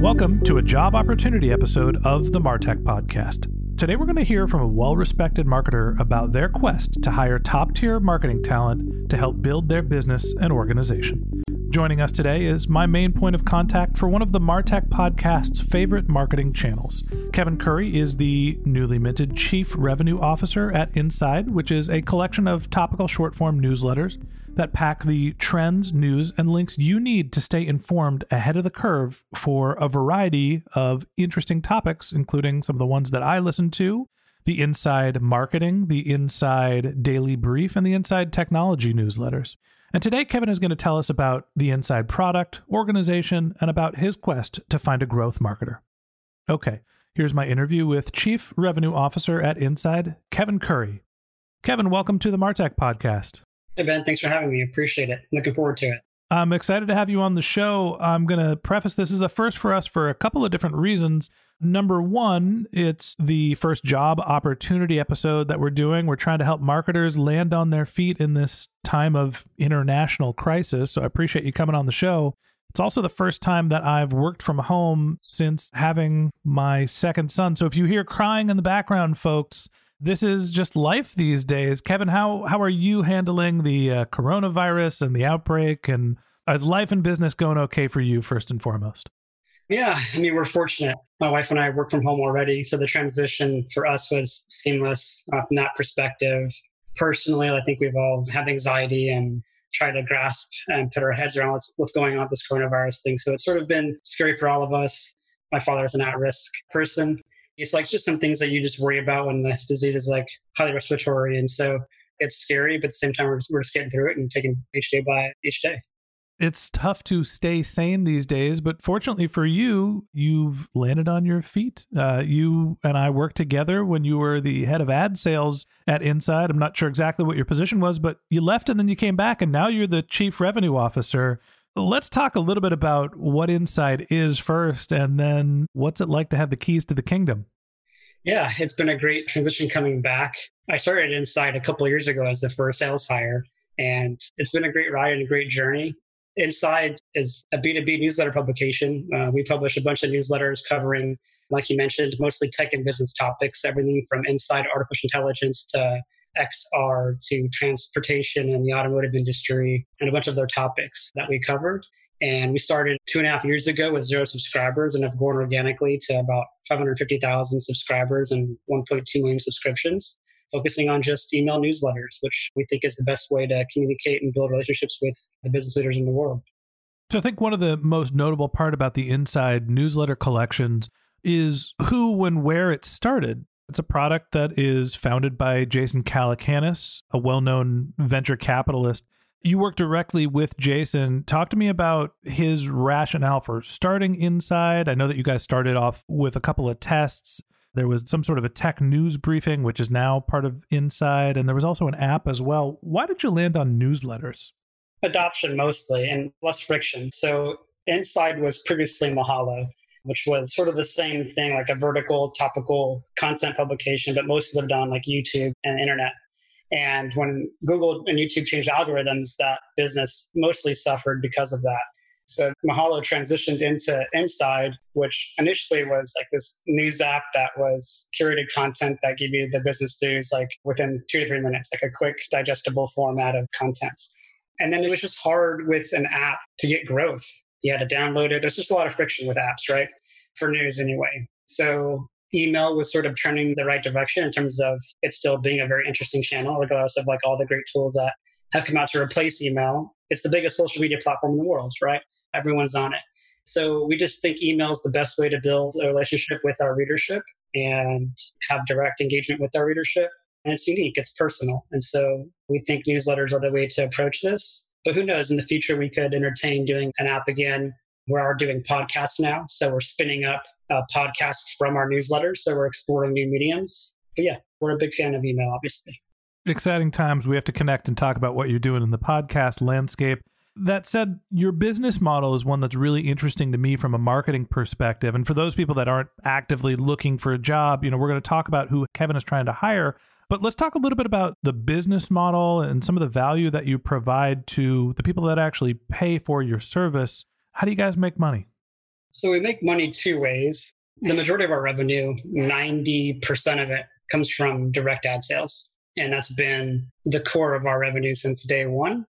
Welcome to a job opportunity episode of the Martech Podcast. Today, we're going to hear from a well respected marketer about their quest to hire top tier marketing talent to help build their business and organization. Joining us today is my main point of contact for one of the Martech Podcast's favorite marketing channels. Kevin Curry is the newly minted Chief Revenue Officer at Inside, which is a collection of topical short form newsletters that pack the trends, news, and links you need to stay informed ahead of the curve for a variety of interesting topics, including some of the ones that I listen to the Inside Marketing, the Inside Daily Brief, and the Inside Technology newsletters. And today, Kevin is going to tell us about the Inside product, organization, and about his quest to find a growth marketer. Okay, here's my interview with Chief Revenue Officer at Inside, Kevin Curry. Kevin, welcome to the Martech podcast. Hey, Ben, thanks for having me. Appreciate it. Looking forward to it. I'm excited to have you on the show. I'm going to preface this is a first for us for a couple of different reasons. Number one, it's the first job opportunity episode that we're doing. We're trying to help marketers land on their feet in this time of international crisis. So I appreciate you coming on the show. It's also the first time that I've worked from home since having my second son. So if you hear crying in the background, folks, this is just life these days. Kevin, how how are you handling the uh, coronavirus and the outbreak? And is life and business going okay for you first and foremost? Yeah, I mean, we're fortunate. My wife and I work from home already, so the transition for us was seamless uh, from that perspective. Personally, I think we've all had anxiety and try to grasp and put our heads around what's, what's going on with this coronavirus thing. So it's sort of been scary for all of us. My father is an at-risk person, it's like just some things that you just worry about when this disease is like highly respiratory. And so it's scary, but at the same time, we're just, we're just getting through it and taking each day by each day. It's tough to stay sane these days, but fortunately for you, you've landed on your feet. Uh, you and I worked together when you were the head of ad sales at Inside. I'm not sure exactly what your position was, but you left and then you came back, and now you're the chief revenue officer. Let's talk a little bit about what Inside is first, and then what's it like to have the keys to the kingdom? Yeah, it's been a great transition coming back. I started Inside a couple years ago as the first sales hire, and it's been a great ride and a great journey. Inside is a B2B newsletter publication. Uh, we publish a bunch of newsletters covering, like you mentioned, mostly tech and business topics, everything from inside artificial intelligence to XR to transportation and the automotive industry, and a bunch of other topics that we covered. And we started two and a half years ago with zero subscribers and have grown organically to about 550,000 subscribers and 1.2 million subscriptions, focusing on just email newsletters, which we think is the best way to communicate and build relationships with the business leaders in the world. So I think one of the most notable part about the Inside newsletter collections is who and where it started. It's a product that is founded by Jason Calacanis, a well known venture capitalist. You work directly with Jason. Talk to me about his rationale for starting Inside. I know that you guys started off with a couple of tests. There was some sort of a tech news briefing, which is now part of Inside, and there was also an app as well. Why did you land on newsletters? Adoption mostly and less friction. So Inside was previously Mahalo, which was sort of the same thing, like a vertical, topical content publication, but most of them done like YouTube and internet. And when Google and YouTube changed algorithms, that business mostly suffered because of that. So Mahalo transitioned into Inside, which initially was like this news app that was curated content that gave you the business news like within two to three minutes, like a quick digestible format of content. And then it was just hard with an app to get growth. You had to download it. There's just a lot of friction with apps, right? For news anyway. So email was sort of trending the right direction in terms of it still being a very interesting channel, regardless of like all the great tools that have come out to replace email. It's the biggest social media platform in the world, right? Everyone's on it. So we just think email is the best way to build a relationship with our readership and have direct engagement with our readership. And it's unique, it's personal. And so we think newsletters are the way to approach this. But who knows, in the future, we could entertain doing an app again. We are doing podcasts now. So we're spinning up uh, a podcast from our newsletter. So we're exploring new mediums. But yeah, we're a big fan of email, obviously. Exciting times. We have to connect and talk about what you're doing in the podcast landscape. That said, your business model is one that's really interesting to me from a marketing perspective. And for those people that aren't actively looking for a job, you know, we're going to talk about who Kevin is trying to hire. But let's talk a little bit about the business model and some of the value that you provide to the people that actually pay for your service. How do you guys make money? So we make money two ways. The majority of our revenue, 90% of it, comes from direct ad sales. And that's been the core of our revenue since day one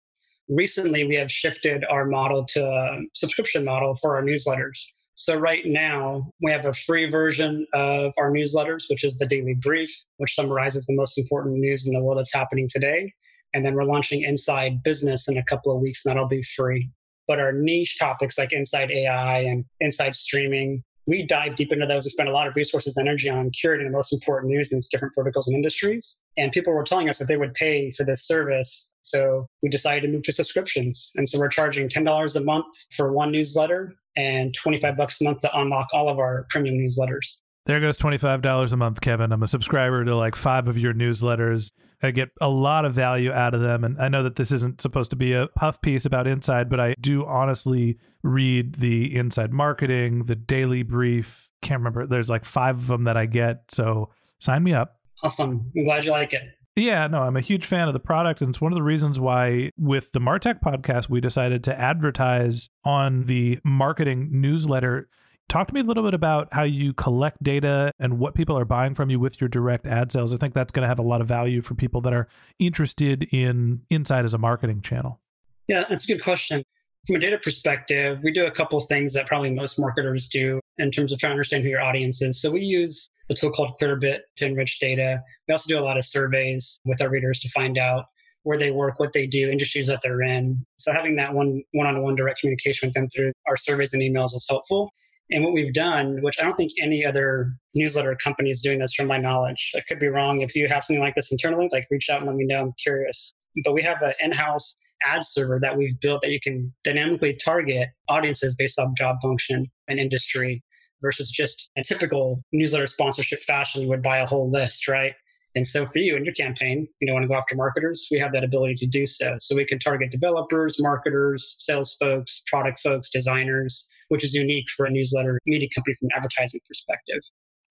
recently we have shifted our model to a subscription model for our newsletters. So right now we have a free version of our newsletters, which is the daily brief, which summarizes the most important news in the world that's happening today. And then we're launching Inside Business in a couple of weeks, and that'll be free. But our niche topics like Inside AI and Inside Streaming we dive deep into those and spend a lot of resources and energy on curating the most important news in these different verticals and industries. And people were telling us that they would pay for this service. So we decided to move to subscriptions. And so we're charging $10 a month for one newsletter and 25 bucks a month to unlock all of our premium newsletters. There goes $25 a month, Kevin. I'm a subscriber to like five of your newsletters. I get a lot of value out of them. And I know that this isn't supposed to be a puff piece about Inside, but I do honestly read the Inside Marketing, the Daily Brief. Can't remember. There's like five of them that I get. So sign me up. Awesome. I'm glad you like it. Yeah, no, I'm a huge fan of the product. And it's one of the reasons why, with the Martech podcast, we decided to advertise on the marketing newsletter Talk to me a little bit about how you collect data and what people are buying from you with your direct ad sales. I think that's going to have a lot of value for people that are interested in Inside as a marketing channel. Yeah, that's a good question. From a data perspective, we do a couple things that probably most marketers do in terms of trying to understand who your audience is. So we use a tool called Clearbit to enrich data. We also do a lot of surveys with our readers to find out where they work, what they do, industries that they're in. So having that one one-on-one direct communication with them through our surveys and emails is helpful. And what we've done, which I don't think any other newsletter company is doing this from my knowledge. I could be wrong. If you have something like this internally, like reach out and let me know. I'm curious. But we have an in-house ad server that we've built that you can dynamically target audiences based on job function and industry versus just a typical newsletter sponsorship fashion. You would buy a whole list, right? And so for you and your campaign, you know, want to go after marketers, we have that ability to do so. So we can target developers, marketers, sales folks, product folks, designers, which is unique for a newsletter media company from an advertising perspective.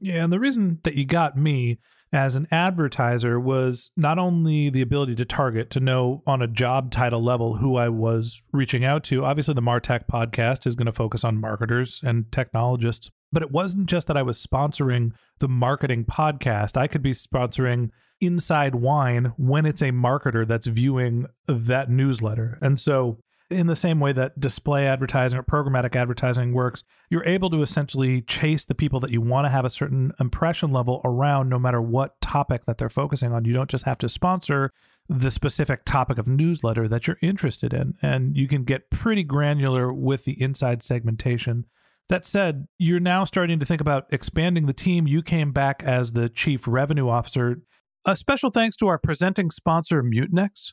Yeah, and the reason that you got me as an advertiser was not only the ability to target, to know on a job title level who I was reaching out to. Obviously, the Martech podcast is going to focus on marketers and technologists, but it wasn't just that I was sponsoring the marketing podcast. I could be sponsoring Inside Wine when it's a marketer that's viewing that newsletter. And so in the same way that display advertising or programmatic advertising works, you're able to essentially chase the people that you want to have a certain impression level around no matter what topic that they're focusing on. You don't just have to sponsor the specific topic of newsletter that you're interested in. And you can get pretty granular with the inside segmentation. That said, you're now starting to think about expanding the team. You came back as the chief revenue officer. A special thanks to our presenting sponsor, Mutinex.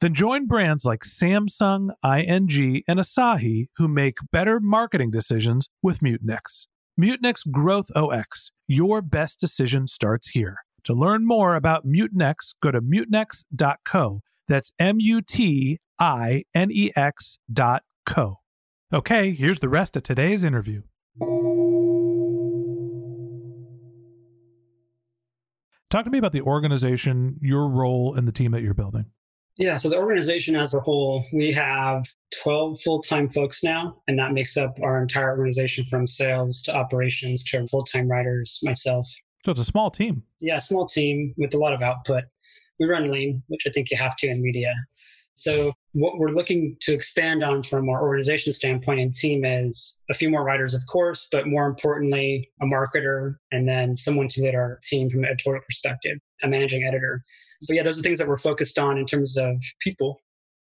Then join brands like Samsung, ING, and Asahi who make better marketing decisions with Mutinex. Mutinex Growth OS. Your best decision starts here. To learn more about Mutinex, go to mutinex.co. That's M U T I N E X dot co. Okay, here's the rest of today's interview. Talk to me about the organization, your role, and the team that you're building. Yeah, so the organization as a whole, we have 12 full time folks now, and that makes up our entire organization from sales to operations to full time writers, myself. So it's a small team. Yeah, small team with a lot of output. We run lean, which I think you have to in media. So, what we're looking to expand on from our organization standpoint and team is a few more writers, of course, but more importantly, a marketer and then someone to lead our team from an editorial perspective, a managing editor. But yeah, those are things that we're focused on in terms of people.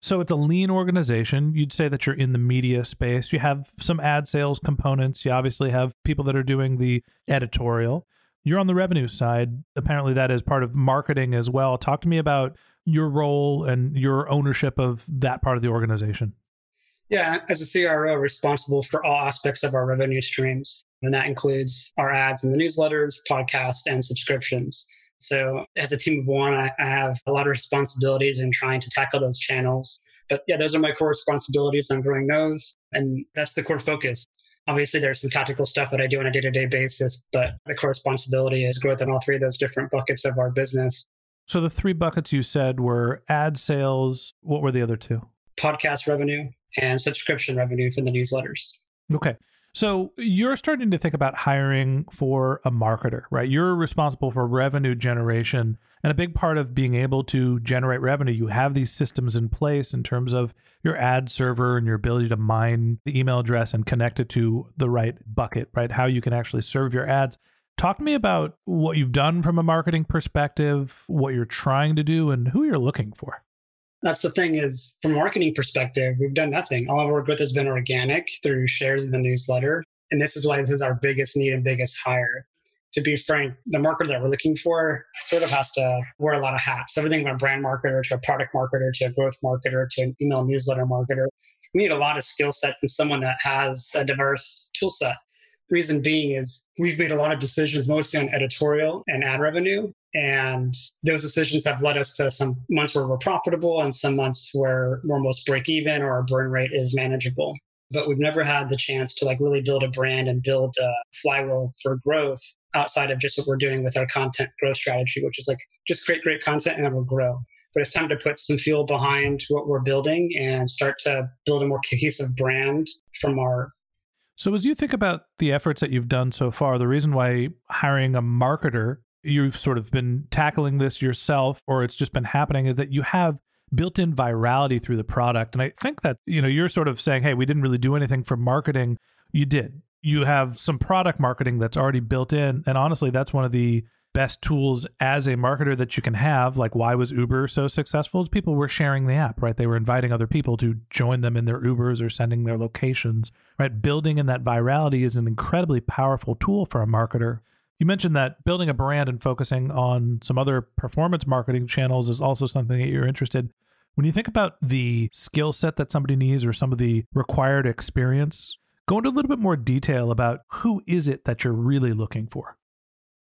So it's a lean organization. You'd say that you're in the media space. You have some ad sales components. You obviously have people that are doing the editorial. You're on the revenue side. Apparently, that is part of marketing as well. Talk to me about your role and your ownership of that part of the organization. Yeah, as a CRO, responsible for all aspects of our revenue streams. And that includes our ads in the newsletters, podcasts, and subscriptions. So, as a team of one, I, I have a lot of responsibilities in trying to tackle those channels. But yeah, those are my core responsibilities. I'm growing those, and that's the core focus. Obviously, there's some tactical stuff that I do on a day to day basis, but the core responsibility is growth in all three of those different buckets of our business. So the three buckets you said were ad sales. What were the other two? Podcast revenue and subscription revenue from the newsletters. Okay. So you're starting to think about hiring for a marketer, right? You're responsible for revenue generation. And a big part of being able to generate revenue, you have these systems in place in terms of your ad server and your ability to mine the email address and connect it to the right bucket, right? How you can actually serve your ads. Talk to me about what you've done from a marketing perspective, what you're trying to do, and who you're looking for. That's the thing is from a marketing perspective, we've done nothing. All of our growth has been organic through shares in the newsletter. And this is why this is our biggest need and biggest hire. To be frank, the marketer that we're looking for sort of has to wear a lot of hats. Everything from a brand marketer to a product marketer to a growth marketer to an email newsletter marketer. We need a lot of skill sets and someone that has a diverse tool set. Reason being is we've made a lot of decisions mostly on editorial and ad revenue. And those decisions have led us to some months where we're profitable and some months where we're almost break even or our burn rate is manageable. But we've never had the chance to like really build a brand and build a flywheel for growth outside of just what we're doing with our content growth strategy, which is like just create great content and then we'll grow. But it's time to put some fuel behind what we're building and start to build a more cohesive brand from our so, as you think about the efforts that you've done so far, the reason why hiring a marketer, you've sort of been tackling this yourself, or it's just been happening, is that you have built in virality through the product. And I think that, you know, you're sort of saying, hey, we didn't really do anything for marketing. You did. You have some product marketing that's already built in. And honestly, that's one of the best tools as a marketer that you can have. Like, why was Uber so successful? Is people were sharing the app, right? They were inviting other people to join them in their Ubers or sending their locations, right? Building in that virality is an incredibly powerful tool for a marketer. You mentioned that building a brand and focusing on some other performance marketing channels is also something that you're interested. When you think about the skill set that somebody needs or some of the required experience, go into a little bit more detail about who is it that you're really looking for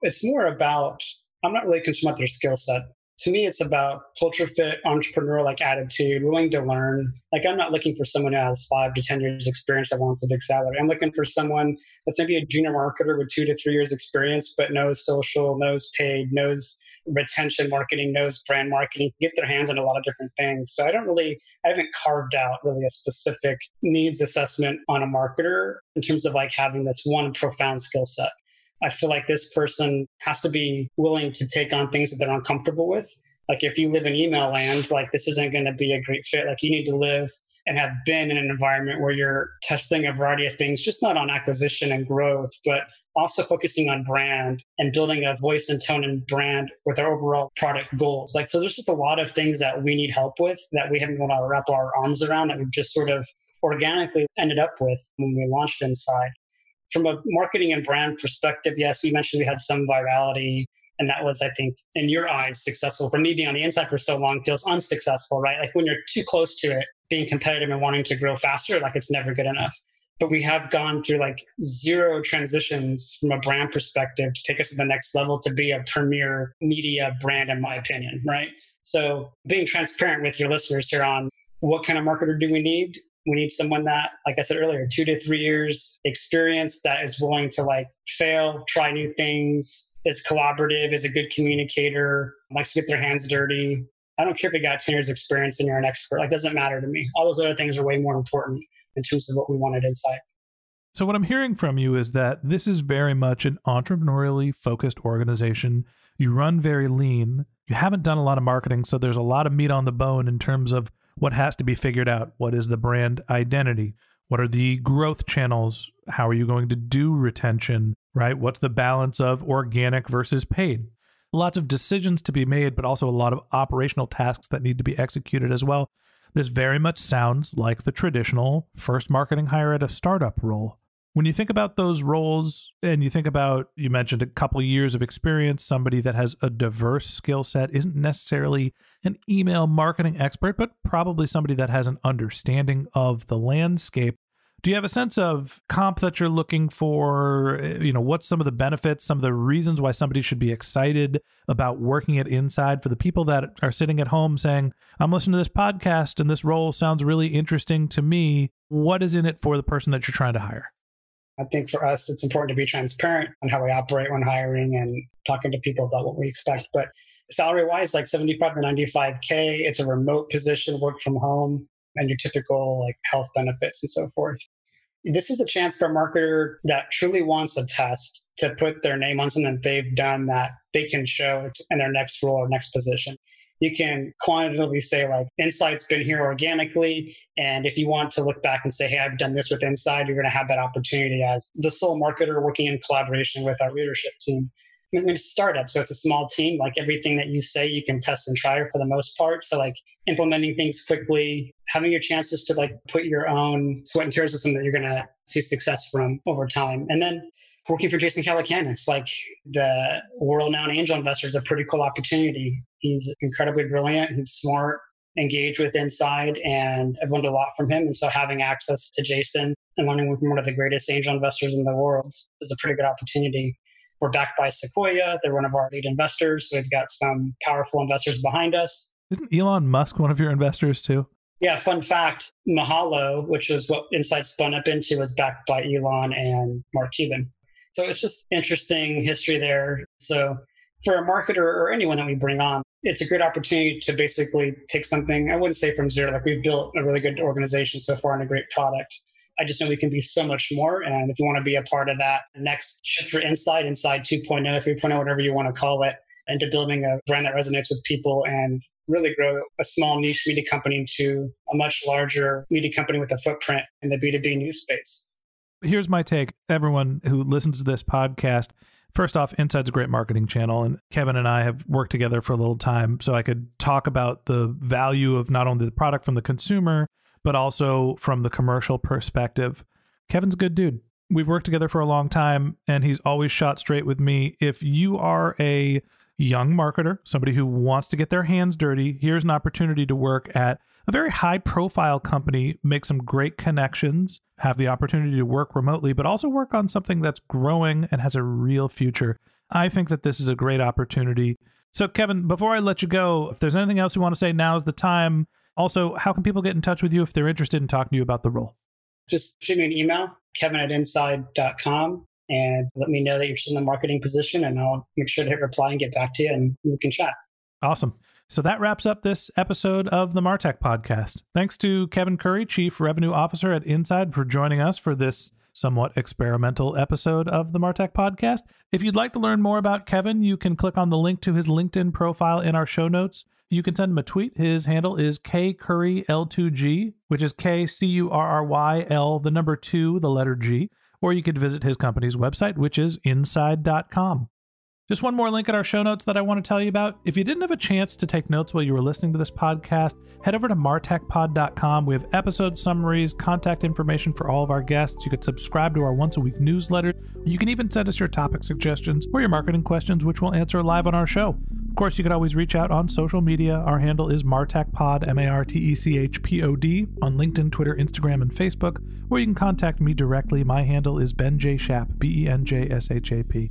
it's more about I'm not really concerned about their skill set to me, it's about culture fit, entrepreneurial like attitude, willing to learn. Like I'm not looking for someone who has five to 10 years experience that wants a big salary. I'm looking for someone that's maybe a junior marketer with two to three years experience, but knows social, knows paid, knows retention marketing, knows brand marketing, get their hands on a lot of different things. So I don't really, I haven't carved out really a specific needs assessment on a marketer in terms of like having this one profound skill set. I feel like this person has to be willing to take on things that they're uncomfortable with. Like if you live in email land, like this isn't going to be a great fit. Like you need to live and have been in an environment where you're testing a variety of things, just not on acquisition and growth, but also focusing on brand and building a voice and tone and brand with our overall product goals. Like, so there's just a lot of things that we need help with that we haven't been able to wrap our arms around that we've just sort of organically ended up with when we launched Inside. From a marketing and brand perspective, yes, you mentioned we had some virality. And that was, I think, in your eyes, successful. For me, being on the inside for so long feels unsuccessful, right? Like when you're too close to it, being competitive and wanting to grow faster, like it's never good enough but we have gone through like zero transitions from a brand perspective to take us to the next level to be a premier media brand, in my opinion, right? So being transparent with your listeners here on what kind of marketer do we need? We need someone that, like I said earlier, two to three years experience that is willing to like fail, try new things, is collaborative, is a good communicator, likes to get their hands dirty. I don't care if you got 10 years experience and you're an expert. Like, doesn't matter to me. All those other things are way more important in terms of what we wanted inside. So, what I'm hearing from you is that this is very much an entrepreneurially focused organization. You run very lean. You haven't done a lot of marketing, so there's a lot of meat on the bone in terms of what has to be figured out. What is the brand identity? What are the growth channels? How are you going to do retention? Right? What's the balance of organic versus paid? Lots of decisions to be made, but also a lot of operational tasks that need to be executed as well. This very much sounds like the traditional first marketing hire at a startup role. When you think about those roles and you think about, you mentioned a couple years of experience, somebody that has a diverse skill set isn't necessarily an email marketing expert, but probably somebody that has an understanding of the landscape. Do you have a sense of comp that you're looking for? You know, what's some of the benefits, some of the reasons why somebody should be excited about working at Inside for the people that are sitting at home saying, I'm listening to this podcast and this role sounds really interesting to me. What is in it for the person that you're trying to hire? I think for us, it's important to be transparent on how we operate when hiring and talking to people about what we expect. But salary wise, like 75 to 95K, it's a remote position, work from home, and your typical like health benefits and so forth this is a chance for a marketer that truly wants a test to put their name on something they've done that they can show in their next role or next position. You can quantitatively say, like, Inside's been here organically. And if you want to look back and say, hey, I've done this with Inside, you're going to have that opportunity as the sole marketer working in collaboration with our leadership team. I mean, it's a startup, so it's a small team. Like everything that you say, you can test and try for the most part. So, like, implementing things quickly, having your chances to like put your own sweat and tears with something that you're going to see success from over time. And then working for Jason Calacanis, like the world now angel investor is a pretty cool opportunity. He's incredibly brilliant. He's smart, engaged with Inside, and I've learned a lot from him. And so having access to Jason and learning from one of the greatest angel investors in the world is a pretty good opportunity. We're backed by Sequoia. They're one of our lead investors. So we've got some powerful investors behind us. Isn't Elon Musk one of your investors too? Yeah, fun fact Mahalo, which is what Inside spun up into, was backed by Elon and Mark Cuban. So it's just interesting history there. So for a marketer or anyone that we bring on, it's a great opportunity to basically take something, I wouldn't say from zero, like we've built a really good organization so far and a great product. I just know we can be so much more. And if you want to be a part of that next shift for Inside, Inside 2.0, 3.0, whatever you want to call it, into building a brand that resonates with people and really grow a small niche media company into a much larger media company with a footprint in the B2B news space. Here's my take. Everyone who listens to this podcast, first off, Inside's a great marketing channel, and Kevin and I have worked together for a little time, so I could talk about the value of not only the product from the consumer, but also from the commercial perspective. Kevin's a good dude. We've worked together for a long time, and he's always shot straight with me. If you are a young marketer, somebody who wants to get their hands dirty, here's an opportunity to work at a very high profile company, make some great connections, have the opportunity to work remotely, but also work on something that's growing and has a real future. I think that this is a great opportunity So, Kevin, before I let you go, if there's anything else you want to say, now is the time. Also, how can people get in touch with you if they're interested in talking to you about the role? Just shoot me an email, kevin at inside.com, and let me know that you're still in the marketing position, and I'll make sure to hit reply and get back to you, and we can chat. Awesome. So that wraps up this episode of the Martech podcast. Thanks to Kevin Curry, Chief Revenue Officer at Inside, for joining us for this somewhat experimental episode of the Martech podcast. If you'd like to learn more about Kevin, you can click on the link to his LinkedIn profile in our show notes. You can send him a tweet. His handle is kcurryl2g, which is K C U R R Y L, the number two, the letter G. Or you could visit his company's website, which is inside.com. Just one more link in our show notes that I want to tell you about. If you didn't have a chance to take notes while you were listening to this podcast, head over to martechpod.com. We have episode summaries, contact information for all of our guests. You could subscribe to our once a week newsletter. You can even send us your topic suggestions or your marketing questions, which we'll answer live on our show. Of course, you could always reach out on social media. Our handle is martechpod, M A R T E C H P O D, on LinkedIn, Twitter, Instagram, and Facebook, or you can contact me directly. My handle is Ben J. Shap, B E N J S H A P.